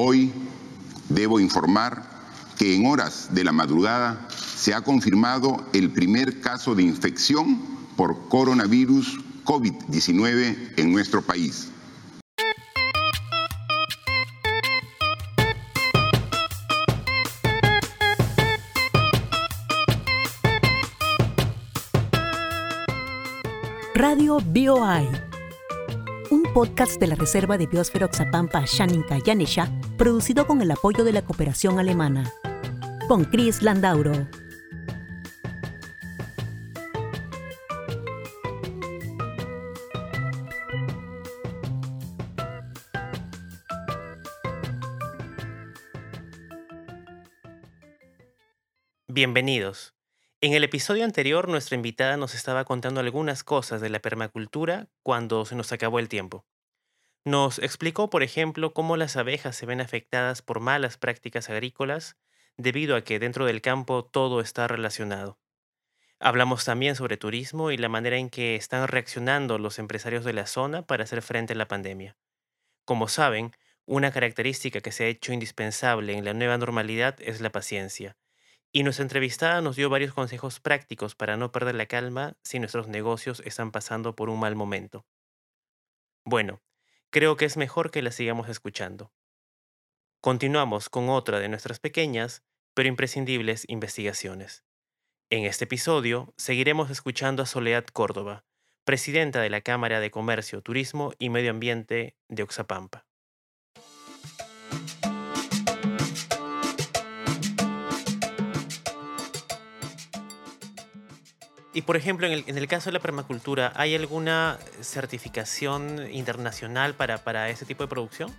Hoy debo informar que en horas de la madrugada se ha confirmado el primer caso de infección por coronavirus COVID-19 en nuestro país. Radio BioI, podcast de la Reserva de Biosfera Oxapampa Shaninka Yanesha, producido con el apoyo de la cooperación alemana. Con Chris Landauro. Bienvenidos. En el episodio anterior, nuestra invitada nos estaba contando algunas cosas de la permacultura cuando se nos acabó el tiempo. Nos explicó, por ejemplo, cómo las abejas se ven afectadas por malas prácticas agrícolas debido a que dentro del campo todo está relacionado. Hablamos también sobre turismo y la manera en que están reaccionando los empresarios de la zona para hacer frente a la pandemia. Como saben, una característica que se ha hecho indispensable en la nueva normalidad es la paciencia y nuestra entrevistada nos dio varios consejos prácticos para no perder la calma si nuestros negocios están pasando por un mal momento. Bueno, creo que es mejor que la sigamos escuchando. Continuamos con otra de nuestras pequeñas, pero imprescindibles investigaciones. En este episodio seguiremos escuchando a Soledad Córdoba, presidenta de la Cámara de Comercio, Turismo y Medio Ambiente de Oxapampa. Y por ejemplo, en el, caso de la permacultura, ¿hay alguna certificación internacional para, para ese tipo de producción?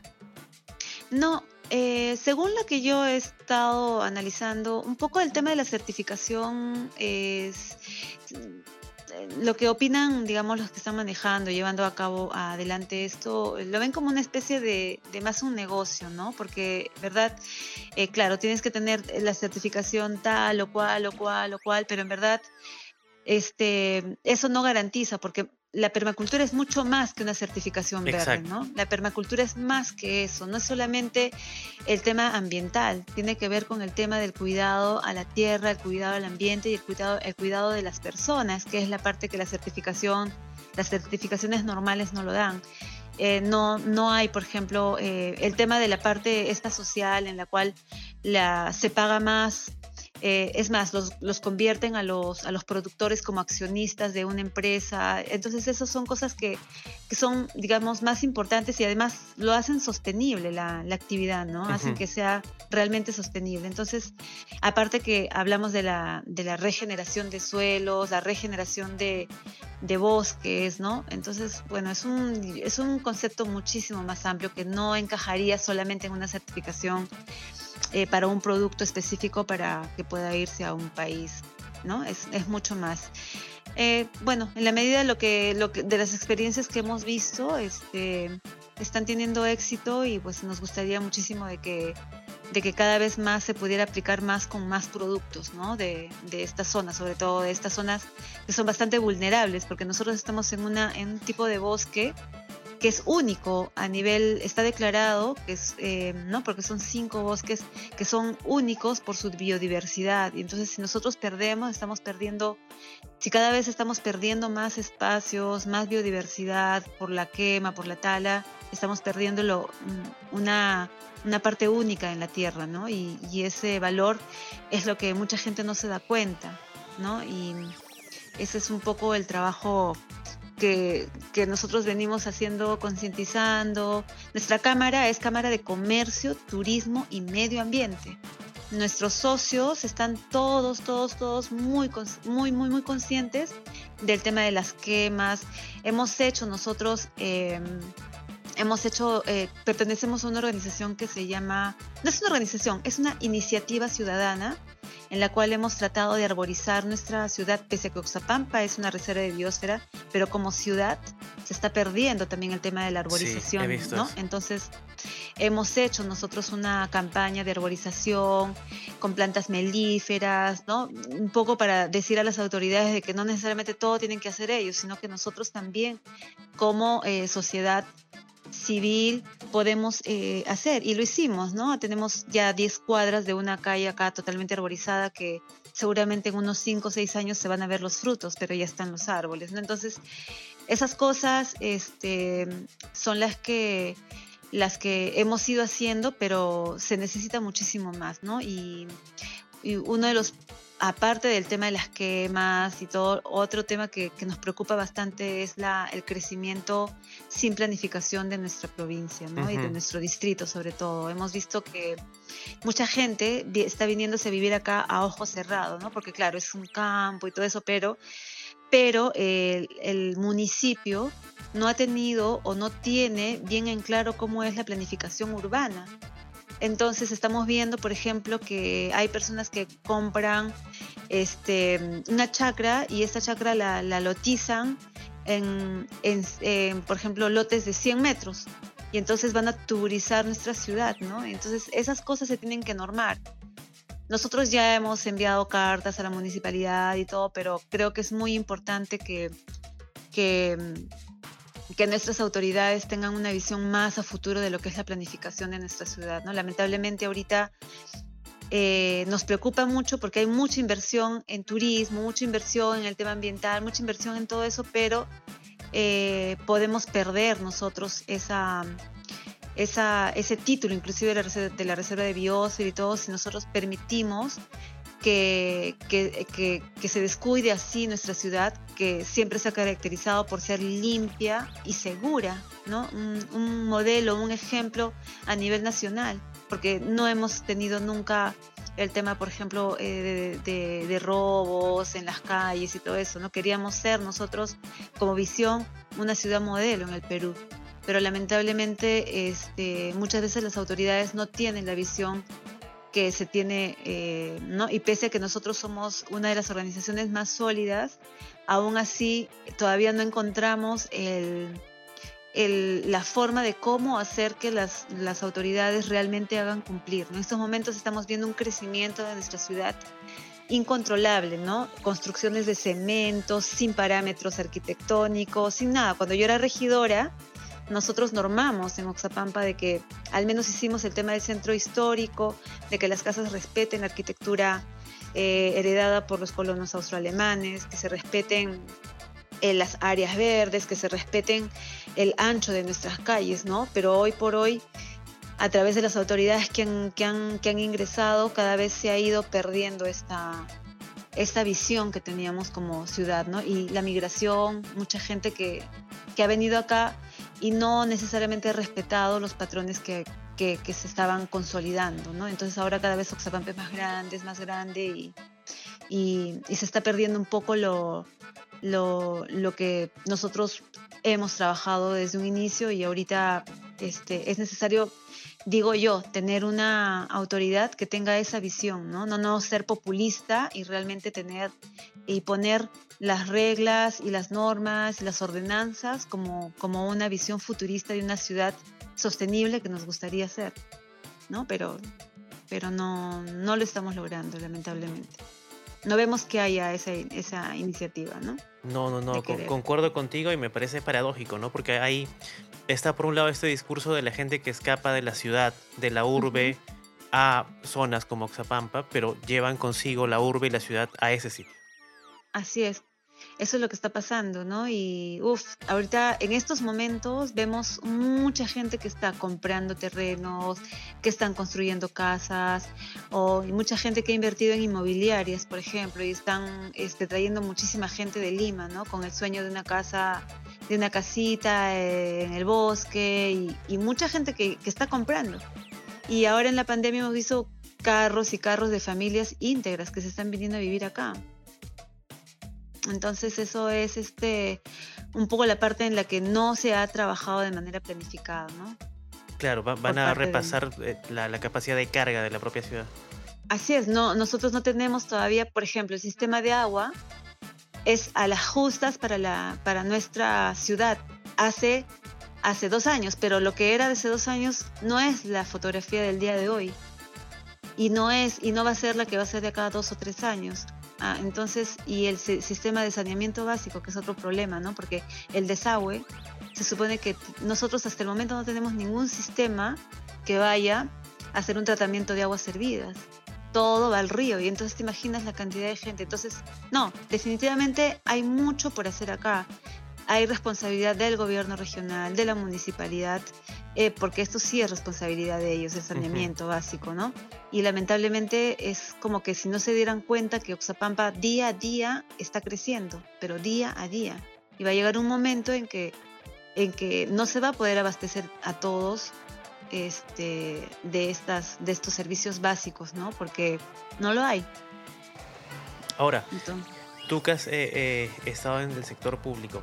No, eh, según lo que yo he estado analizando, un poco el tema de la certificación es eh, lo que opinan, digamos, los que están manejando, llevando a cabo adelante esto, lo ven como una especie de, más un negocio, ¿no? Porque, ¿verdad? Eh, claro, tienes que tener la certificación tal o cual o cual o cual, pero en verdad este, eso no garantiza, porque la permacultura es mucho más que una certificación verde, ¿no? La permacultura es más que eso, no es solamente el tema ambiental, tiene que ver con el tema del cuidado a la tierra, el cuidado al ambiente y el cuidado, el cuidado de las personas, que es la parte que la certificación, las certificaciones normales no lo dan. Eh, no, no hay, por ejemplo, eh, el tema de la parte esta social en la cual la, se paga más eh, es más, los, los, convierten a los, a los productores como accionistas de una empresa. Entonces, esas son cosas que, que son, digamos, más importantes y además lo hacen sostenible la, la actividad, ¿no? Hacen que sea realmente sostenible. Entonces, aparte que hablamos de la, de la regeneración de suelos, la regeneración de, de bosques, ¿no? Entonces, bueno, es un, es un concepto muchísimo más amplio que no encajaría solamente en una certificación eh, para un producto específico para que pueda irse a un país, ¿no? Es, es mucho más. Eh, bueno, en la medida de lo que, lo que, de las experiencias que hemos visto, este, están teniendo éxito y pues nos gustaría muchísimo de que, de que cada vez más se pudiera aplicar más con más productos, ¿no? De, de estas zonas, sobre todo de estas zonas que son bastante vulnerables, porque nosotros estamos en, una, en un tipo de bosque que es único a nivel, está declarado, que es, eh, ¿no? porque son cinco bosques que son únicos por su biodiversidad. Y entonces si nosotros perdemos, estamos perdiendo, si cada vez estamos perdiendo más espacios, más biodiversidad por la quema, por la tala, estamos perdiendo mm, una, una parte única en la tierra, ¿no? Y, y ese valor es lo que mucha gente no se da cuenta, ¿no? Y ese es un poco el trabajo que, nosotros venimos haciendo, concientizando. Nuestra cámara es Cámara de Comercio, Turismo y Medio Ambiente. Nuestros socios están todos, todos, todos muy, muy, muy, muy conscientes del tema de las quemas. Hemos hecho nosotros... Em, hemos hecho, eh, pertenecemos a una organización que se llama, no es una organización, es una iniciativa ciudadana en la cual hemos tratado de arborizar nuestra ciudad, pese a que Oxapampa es una reserva de biosfera, pero como ciudad se está perdiendo también el tema de la arborización, ¿no? Entonces, hemos hecho nosotros una campaña de arborización con plantas melíferas, ¿no? Un poco para decir a las autoridades de que no necesariamente todo tienen que hacer ellos, sino que nosotros también como eh, sociedad civil podemos eh, hacer y lo hicimos, ¿no? Tenemos ya 10 cuadras de una calle acá totalmente arborizada que seguramente en unos 5 o 6 años se van a ver los frutos, pero ya están los árboles, ¿no? Entonces, esas cosas este, son las que las que hemos ido haciendo, pero se necesita muchísimo más, ¿no? Y, y uno de los aparte del tema de las quemas y todo, otro tema que, nos preocupa bastante es la, el crecimiento sin planificación de nuestra provincia ¿no? y de nuestro distrito sobre todo. Hemos visto que mucha gente está viniéndose a vivir acá a ojos cerrados, ¿no? porque claro, es un campo y todo eso, pero, pero el, el municipio no ha tenido o no tiene bien en claro cómo es la planificación urbana. Entonces estamos viendo, por ejemplo, que hay personas que compran este, una chacra y esta chacra la, lotizan en, por ejemplo, lotes de 100 metros. Y entonces van a turizar nuestra ciudad, ¿no? Entonces esas cosas se tienen que normar. Nosotros ya hemos enviado cartas a la municipalidad y todo, pero creo que es muy importante que, que que nuestras autoridades tengan una visión más a futuro de lo que es la planificación de nuestra ciudad. ¿no? Lamentablemente ahorita eh, nos preocupa mucho porque hay mucha inversión en turismo, mucha inversión en el tema ambiental, mucha inversión en todo eso, pero eh, podemos perder nosotros esa, ese título, inclusive de la, reserva, de la Reserva de Biosfera y todo, si nosotros permitimos que, que, que, se descuide así nuestra ciudad, que siempre se ha caracterizado por ser limpia y segura, ¿no? Un, modelo, un ejemplo a nivel nacional, porque no hemos tenido nunca el tema, por ejemplo, eh, de, de, robos en las calles y todo eso, ¿no? Queríamos ser nosotros, como visión, una ciudad modelo en el Perú, pero lamentablemente este, muchas veces las autoridades no tienen la visión que se tiene, eh, ¿no? Y pese a que nosotros somos una de las organizaciones más sólidas, aún así todavía no encontramos el, el, la forma de cómo hacer que las, las autoridades realmente hagan cumplir. En estos momentos estamos viendo un crecimiento de nuestra ciudad incontrolable, ¿no? Construcciones de cemento, sin parámetros arquitectónicos, sin nada. Cuando yo era regidora, nosotros normamos en Oxapampa de que al menos hicimos el tema del centro histórico, de que las casas respeten la arquitectura eh, heredada por los colonos austroalemanes, que se respeten eh, las áreas verdes, que se respeten el ancho de nuestras calles, ¿no? Pero hoy por hoy, a través de las autoridades que han, que han, que han ingresado, cada vez se ha ido perdiendo esta, esta visión que teníamos como ciudad, ¿no? Y la migración, mucha gente que, que ha venido acá y no necesariamente respetado los patrones que, que, se estaban consolidando, ¿no? Entonces ahora cada vez Oxapampa es más grande, es más grande y, y, se está perdiendo un poco lo, lo, lo, que nosotros hemos trabajado desde un inicio y ahorita este, es necesario, digo yo, tener una autoridad que tenga esa visión, ¿no? No, ser populista y realmente tener y poner las reglas y las normas y las ordenanzas como, como una visión futurista de una ciudad sostenible que nos gustaría ser, ¿no? Pero, pero no, no lo estamos logrando, lamentablemente. No vemos que haya esa, esa iniciativa, ¿no? No, no, no, concuerdo contigo y me parece paradójico, ¿no? Porque ahí está por un lado este discurso de la gente que escapa de la ciudad, de la urbe, a zonas como Oxapampa, pero llevan consigo la urbe y la ciudad a ese sitio. Así es. Eso es lo que está pasando, ¿no? Y uff, ahorita en estos momentos vemos mucha gente que está comprando terrenos, que están construyendo casas, o mucha gente que ha invertido en inmobiliarias, por ejemplo, y están este, trayendo muchísima gente de Lima, ¿no? Con el sueño de una casa, de una casita eh, en el bosque, y, mucha gente que, que está comprando. Y ahora en la pandemia hemos visto carros y carros de familias íntegras que se están viniendo a vivir acá. Entonces eso es este un poco la parte en la que no se ha trabajado de manera planificada, ¿no? Claro, van a repasar eh, la, capacidad de carga de la propia ciudad. Así es, no, nosotros no tenemos todavía, por ejemplo, el sistema de agua es a las justas para, la, para nuestra ciudad hace, hace dos años, pero lo que era de hace dos años no es la fotografía del día de hoy y no es y no va a ser la que va a ser de acá dos o tres años. Ah, entonces, y el sistema de saneamiento básico, que es otro problema, ¿no? Porque el desagüe se supone que nosotros hasta el momento no tenemos ningún sistema que vaya a hacer un tratamiento de aguas servidas. Todo va al río y entonces te imaginas la cantidad de gente. Entonces, no, definitivamente hay mucho por hacer acá. Hay responsabilidad del gobierno regional, de la municipalidad, eh, porque esto sí es responsabilidad de ellos, el saneamiento básico, ¿no? Y lamentablemente es como que si no se dieran cuenta que Oxapampa día a día está creciendo, pero día a día. Y va a llegar un momento en que, en que no se va a poder abastecer a todos este, de, estas, de estos servicios básicos, ¿no? Porque no lo hay. Ahora, tú que has eh, eh, estado en el sector público,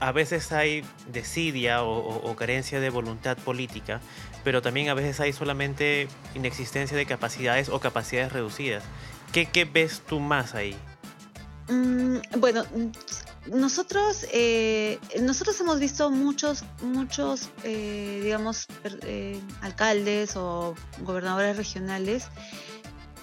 a veces hay desidia o, carencia de voluntad política, pero también a veces hay solamente inexistencia de capacidades o capacidades reducidas. ¿Qué, ves tú más ahí? Mm, bueno, nosotros, eh, nosotros hemos visto muchos, muchos, eh, digamos, eh, alcaldes o gobernadores regionales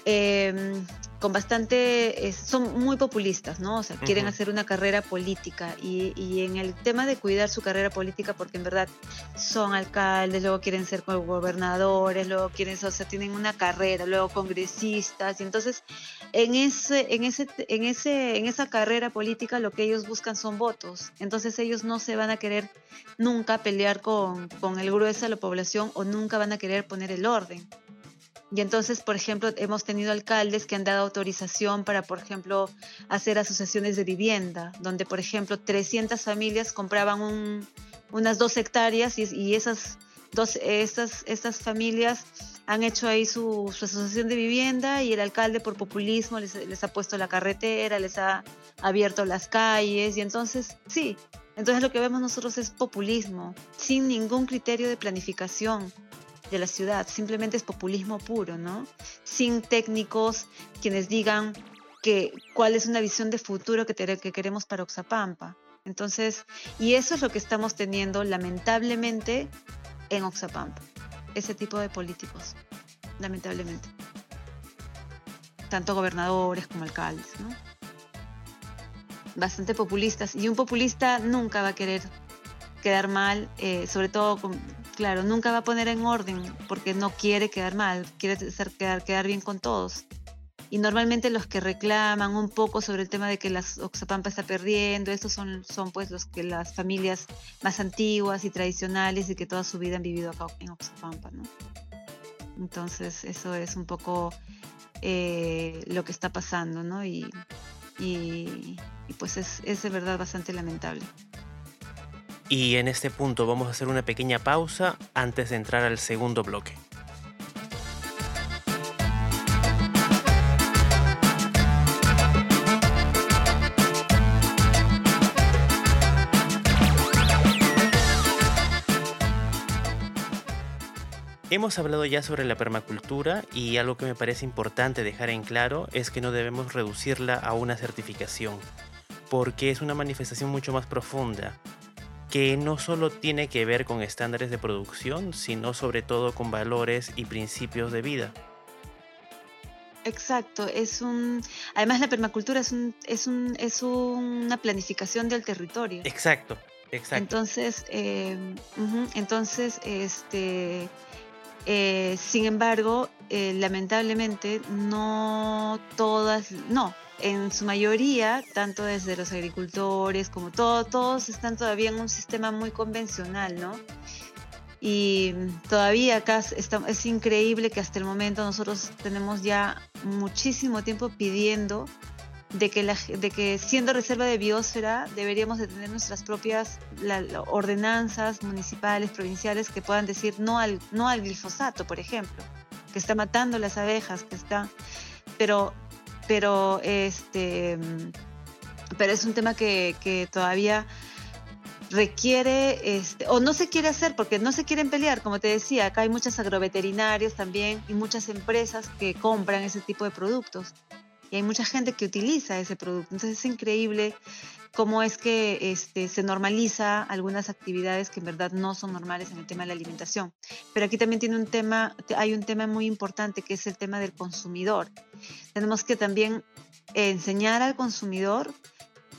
em, con bastante, son muy populistas, ¿no? O sea, quieren hacer una carrera política y, y, en el tema de cuidar su carrera política, porque en verdad son alcaldes, luego quieren ser gobernadores, luego quieren, o sea, tienen una carrera, luego congresistas, y entonces en ese, en ese, en ese, en esa carrera política lo que ellos buscan son votos, entonces ellos no se van a querer nunca pelear con, con el grueso de la población o nunca van a querer poner el orden. Y entonces, por ejemplo, hemos tenido alcaldes que han dado autorización para, por ejemplo, hacer asociaciones de vivienda, donde, por ejemplo, 300 familias compraban unas dos hectáreas y, esas, dos, estas, estas familias han hecho ahí su, asociación de vivienda y el alcalde por populismo les, les, ha puesto la carretera, les ha abierto las calles y entonces, sí, entonces lo que vemos nosotros es populismo, sin ningún criterio de planificación de la ciudad, simplemente es populismo puro, ¿no? Sin técnicos quienes digan que, cuál es una visión de futuro que, que queremos para Oxapampa. Entonces, y eso es lo que estamos teniendo lamentablemente en Oxapampa, ese tipo de políticos, lamentablemente. Tanto gobernadores como alcaldes, ¿no? Bastante populistas. Y un populista nunca va a querer quedar mal, eh, sobre todo con, Claro, nunca va a poner en orden porque no quiere quedar mal, quiere quedar, quedar bien con todos. Y normalmente los que reclaman un poco sobre el tema de que la Oxapampa está perdiendo, estos son, son pues los que las familias más antiguas y tradicionales y que toda su vida han vivido acá en Oxapampa, ¿no? Entonces eso es un poco eh, lo que está pasando, ¿no? Y, y, pues es, es de verdad bastante lamentable. Y en este punto vamos a hacer una pequeña pausa antes de entrar al segundo bloque. Hemos hablado ya sobre la permacultura y algo que me parece importante dejar en claro es que no debemos reducirla a una certificación, porque es una manifestación mucho más profunda que no solo tiene que ver con estándares de producción, sino sobre todo con valores y principios de vida. Exacto, es un además la permacultura es un, es un es una planificación del territorio. Exacto, exacto. Entonces, eh, entonces este eh, sin embargo, eh, lamentablemente no todas, no, en su mayoría, tanto desde los agricultores como todo, todos están todavía en un sistema muy convencional, ¿no? Y todavía acá es increíble que hasta el momento nosotros tenemos ya muchísimo tiempo pidiendo de que, de que siendo reserva de biosfera deberíamos de tener nuestras propias ordenanzas municipales, provinciales que puedan decir no al, no al glifosato, por ejemplo, que está matando las abejas, que está... Pero pero este pero es un tema que, que todavía requiere, este, o no se quiere hacer porque no se quieren pelear, como te decía, acá hay muchas agroveterinarias también y muchas empresas que compran ese tipo de productos y hay mucha gente que utiliza ese producto. Entonces es increíble cómo es que este, se normaliza algunas actividades que en verdad no son normales en el tema de la alimentación. Pero aquí también tiene un tema, hay un tema muy importante que es el tema del consumidor. Tenemos que también enseñar al consumidor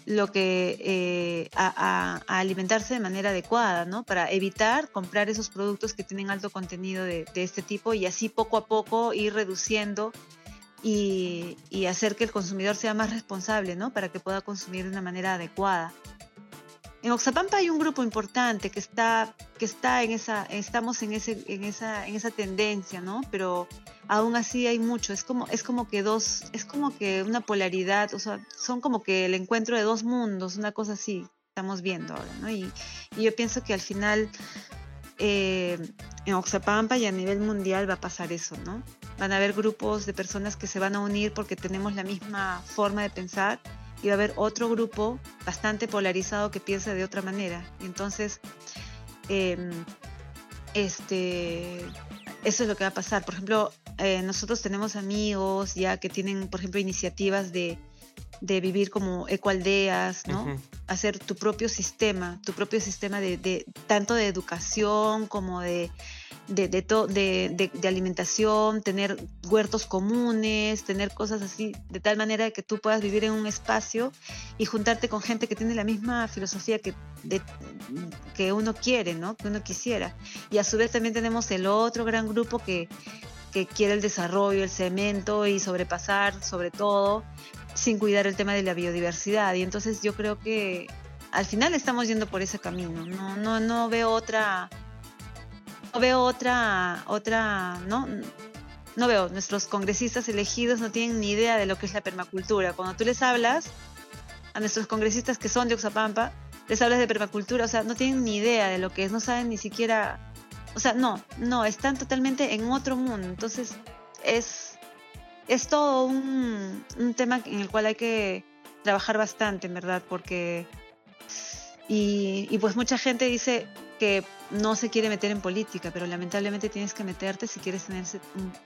lo que eh, a, alimentarse de manera adecuada, ¿no? Para evitar comprar esos productos que tienen alto contenido de, este tipo y así poco a poco ir reduciendo y, hacer que el consumidor sea más responsable, ¿no? Para que pueda consumir de una manera adecuada. En Oxapampa hay un grupo importante que está, que está en esa, estamos en ese, en esa, en esa tendencia, ¿no? Pero aún así hay mucho. Es como, es como que dos, es como que una polaridad, o sea, son como que el encuentro de dos mundos, una cosa así, estamos viendo ahora, ¿no? Y, yo pienso que al final eh, en Oxapampa y a nivel mundial va a pasar eso, ¿no? Van a haber grupos de personas que se van a unir porque tenemos la misma forma de pensar y va a haber otro grupo bastante polarizado que piensa de otra manera. entonces, em, este, eso es lo que va a pasar. Por ejemplo, eh, nosotros tenemos amigos ya que tienen, por ejemplo, iniciativas de, vivir como ecoaldeas, ¿no? Hacer tu propio sistema, tu propio sistema de tanto de educación como de de, de, de, alimentación, tener huertos comunes, tener cosas así, de tal manera que tú puedas vivir en un espacio y juntarte con gente que tiene la misma filosofía que, que uno quiere, ¿no? que uno quisiera. Y a su vez también tenemos el otro gran grupo que, que quiere el desarrollo, el cemento y sobrepasar sobre todo sin cuidar el tema de la biodiversidad. Y entonces yo creo que al final estamos yendo por ese camino. No, no, no veo otra no veo otra, otra, ¿no? No veo, nuestros congresistas elegidos no tienen ni idea de lo que es la permacultura. Cuando tú les hablas a nuestros congresistas que son de Oxapampa, les hablas de permacultura, o sea, no tienen ni idea de lo que es, no saben ni siquiera, o sea, no, no, están totalmente en otro mundo. Entonces, es, es todo un, tema en el cual hay que trabajar bastante, en verdad, porque... Y pues mucha gente dice, que no se quiere meter en política, pero lamentablemente tienes que meterte si quieres tener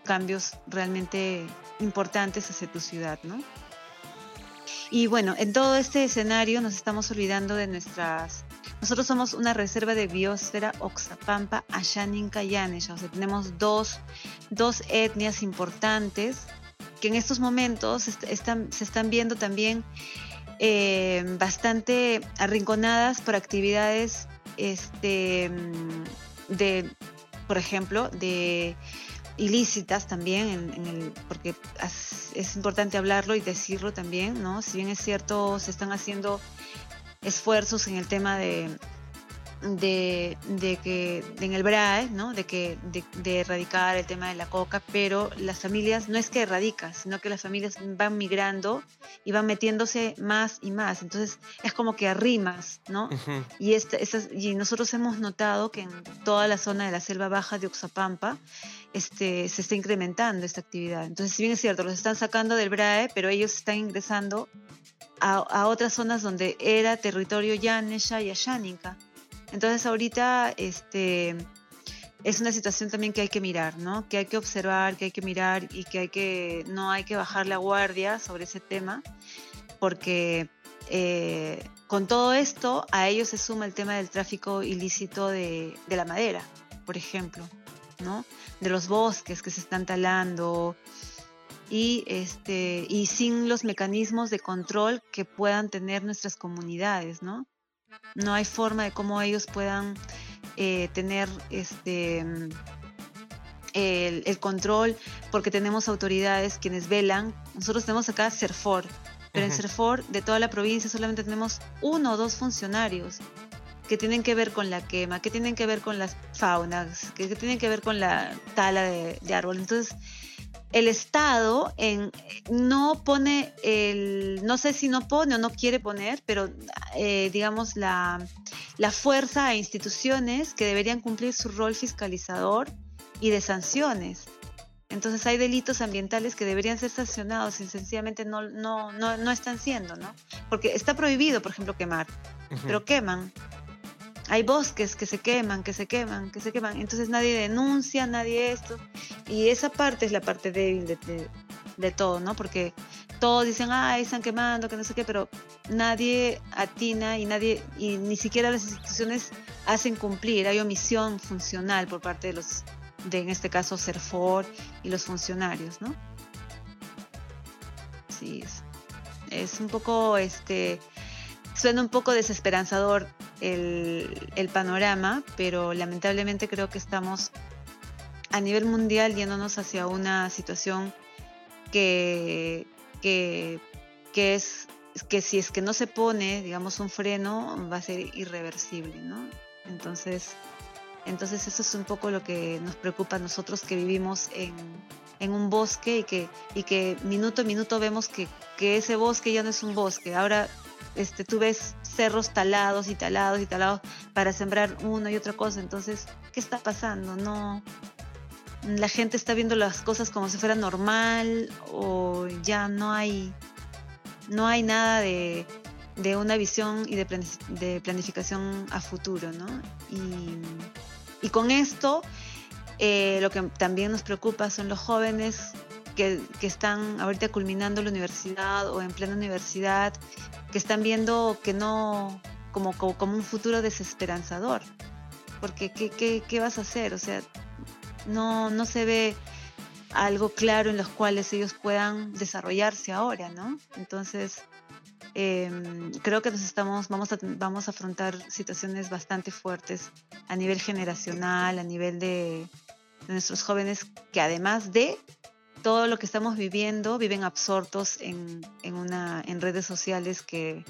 cambios realmente importantes hacia tu ciudad, ¿no? Y bueno, en todo este escenario nos estamos olvidando de nuestras... Nosotros somos una reserva de biosfera Oxapampa, Ashaninka Yanesha. O sea, tenemos dos, dos etnias importantes que en estos momentos están, se están viendo también eh, bastante arrinconadas por actividades este, mm, de, por ejemplo, de ilícitas también, en, el, porque es importante hablarlo y decirlo también, ¿no? Si bien es cierto, se están haciendo esfuerzos en el tema de, de, de, que en el BRAE, ¿no? de, que, de, erradicar el tema de la coca, pero las familias no es que erradican, sino que las familias van migrando y van metiéndose más y más. Entonces es como que arrimas, ¿no? y, este, y nosotros hemos notado que en toda la zona de la selva baja de Oxapampa este, se está incrementando esta actividad. Entonces, si bien es cierto, los están sacando del BRAE, pero ellos están ingresando a, a otras zonas donde era territorio Yanesha y Ashánica. Entonces ahorita este, es una situación también que hay que mirar, ¿no? Que hay que observar, que hay que mirar y que hay que no hay que bajar la guardia sobre ese tema, porque eh, con todo esto a ellos se suma el tema del tráfico ilícito de, la madera, por ejemplo, ¿no? De los bosques que se están talando y este y sin los mecanismos de control que puedan tener nuestras comunidades, ¿no? No hay forma de cómo ellos puedan eh, tener este el, control porque tenemos autoridades quienes velan. Nosotros tenemos acá CERFOR, pero en CERFOR de toda la provincia solamente tenemos uno o dos funcionarios que tienen que ver con la quema, que tienen que ver con las faunas, que, tienen que ver con la tala de, de árbol. Entonces, el Estado en, no pone el, no sé si no pone o no quiere poner, pero eh, digamos la, fuerza a instituciones que deberían cumplir su rol fiscalizador y de sanciones. Entonces hay delitos ambientales que deberían ser sancionados y sencillamente no, no, no, no están siendo, ¿no? Porque está prohibido, por ejemplo, quemar, pero queman hay bosques que se queman, que se queman, que se queman. Entonces nadie denuncia, nadie esto. Y esa parte es la parte débil de, todo, ¿no? Porque todos dicen, ah, están quemando, que no sé qué, pero nadie atina y nadie, y ni siquiera las instituciones hacen cumplir. Hay omisión funcional por parte de los, de en este caso, CERFOR y los funcionarios, ¿no? Sí, es, es un poco, este, suena un poco desesperanzador el, panorama, pero lamentablemente creo que estamos a nivel mundial yéndonos hacia una situación que, que, que es que si es que no se pone, digamos, un freno, va a ser irreversible, ¿no? Entonces, entonces eso es un poco lo que nos preocupa nosotros que vivimos en, en un bosque y que, y que minuto a minuto vemos que, que, ese bosque ya no es un bosque. Ahora este, tú ves cerros talados y talados y talados para sembrar una y otra cosa. Entonces, ¿qué está pasando? No, la gente está viendo las cosas como si fuera normal o ya no hay no hay nada de, una visión y de, planificación a futuro, ¿no? Y, con esto, eh, lo que también nos preocupa son los jóvenes que, están ahorita culminando la universidad o en plena universidad, que están viendo que no, como, como, un futuro desesperanzador. Porque, ¿qué, ¿qué, qué, vas a hacer? O sea, no, no se ve algo claro en los cuales ellos puedan desarrollarse ahora, ¿no? Entonces, em, creo que nos estamos, vamos a, vamos a afrontar situaciones bastante fuertes a nivel generacional, a nivel de, nuestros jóvenes, que además de todo lo que estamos viviendo, viven absortos en, en, una, en redes sociales que,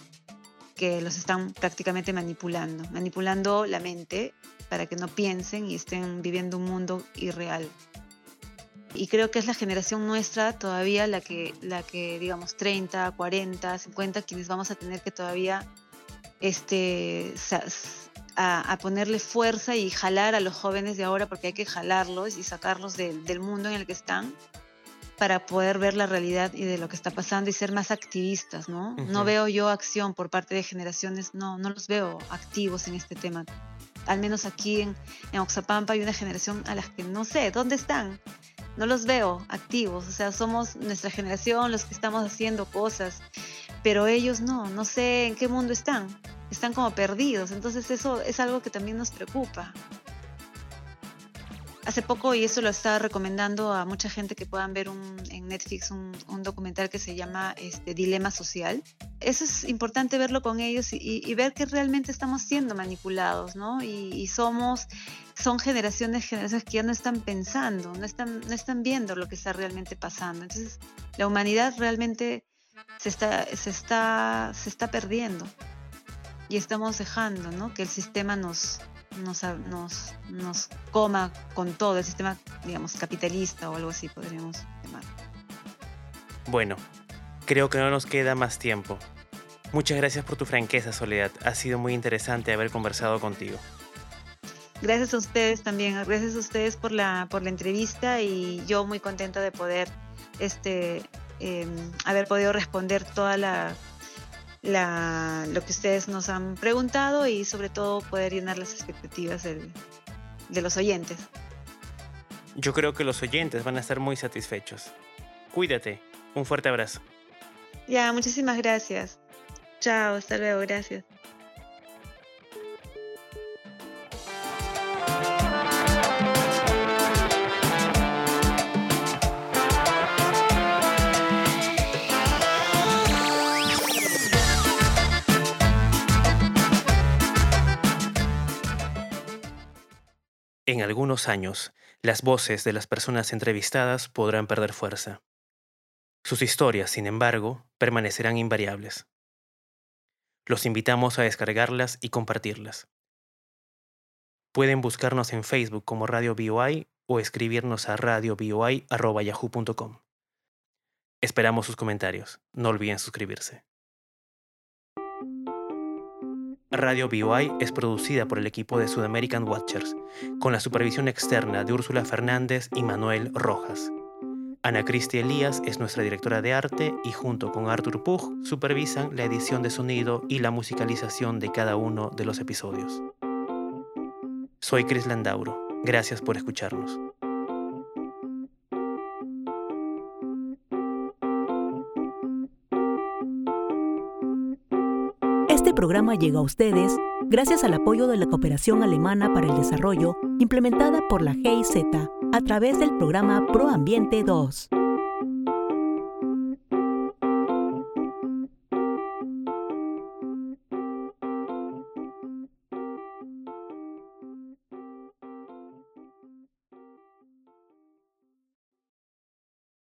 que los están prácticamente manipulando, manipulando la mente para que no piensen y estén viviendo un mundo irreal. Y creo que es la generación nuestra todavía la que, la que digamos, 30, 40, 50, quienes vamos a tener que todavía este, a, ponerle fuerza y jalar a los jóvenes de ahora, porque hay que jalarlos y sacarlos del mundo en el que están para poder ver la realidad y de lo que está pasando y ser más activistas, ¿no? No veo yo acción por parte de generaciones, no, no los veo activos en este tema. Al menos aquí en, en Oxapampa hay una generación a las que no sé, ¿dónde están? no los veo activos, o sea, somos nuestra generación los que estamos haciendo cosas, pero ellos no, no sé en qué mundo están, están como perdidos, entonces eso es algo que también nos preocupa. Hace poco, y eso lo estaba recomendando a mucha gente que puedan ver en Netflix un, documental que se llama este, Dilema Social. Eso es importante verlo con ellos y, ver que realmente estamos siendo manipulados, ¿no? Y, somos, son generaciones, generaciones que ya no están pensando, no están, no están viendo lo que está realmente pasando. Entonces, la humanidad realmente se está, se está, se está perdiendo y estamos dejando, ¿no? Que el sistema nos, nos, nos, nos coma con todo el sistema, digamos, capitalista o algo así podríamos llamar. Bueno, creo que no nos queda más tiempo. Muchas gracias por tu franqueza, Soledad. Ha sido muy interesante haber conversado contigo. Gracias a ustedes también, gracias a ustedes por la, por la entrevista y yo muy contenta de poder este, em, haber podido responder toda la la, lo que ustedes nos han preguntado y sobre todo poder llenar las expectativas de los oyentes. Yo creo que los oyentes van a estar muy satisfechos. Cuídate. Un fuerte abrazo. Ya, muchísimas gracias. Chao, hasta luego, gracias. Algunos años, las voces de las personas entrevistadas podrán perder fuerza. Sus historias, sin embargo, permanecerán invariables. Los invitamos a descargarlas y compartirlas. Pueden buscarnos en Facebook como Radio BOI o escribirnos a radioboi.yahoo.com. Esperamos sus comentarios. No olviden suscribirse. Radio BOI es producida por el equipo de Sudamerican Watchers, con la supervisión externa de Úrsula Fernández y Manuel Rojas. Ana Cristi Elías es nuestra directora de arte y junto con Arthur Pug supervisan la edición de sonido y la musicalización de cada uno de los episodios. Soy Chris Landauro. Gracias por escucharnos. Programa llega a ustedes gracias al apoyo de la Cooperación Alemana para el Desarrollo implementada por la GIZ a través del programa ProAmbiente 2.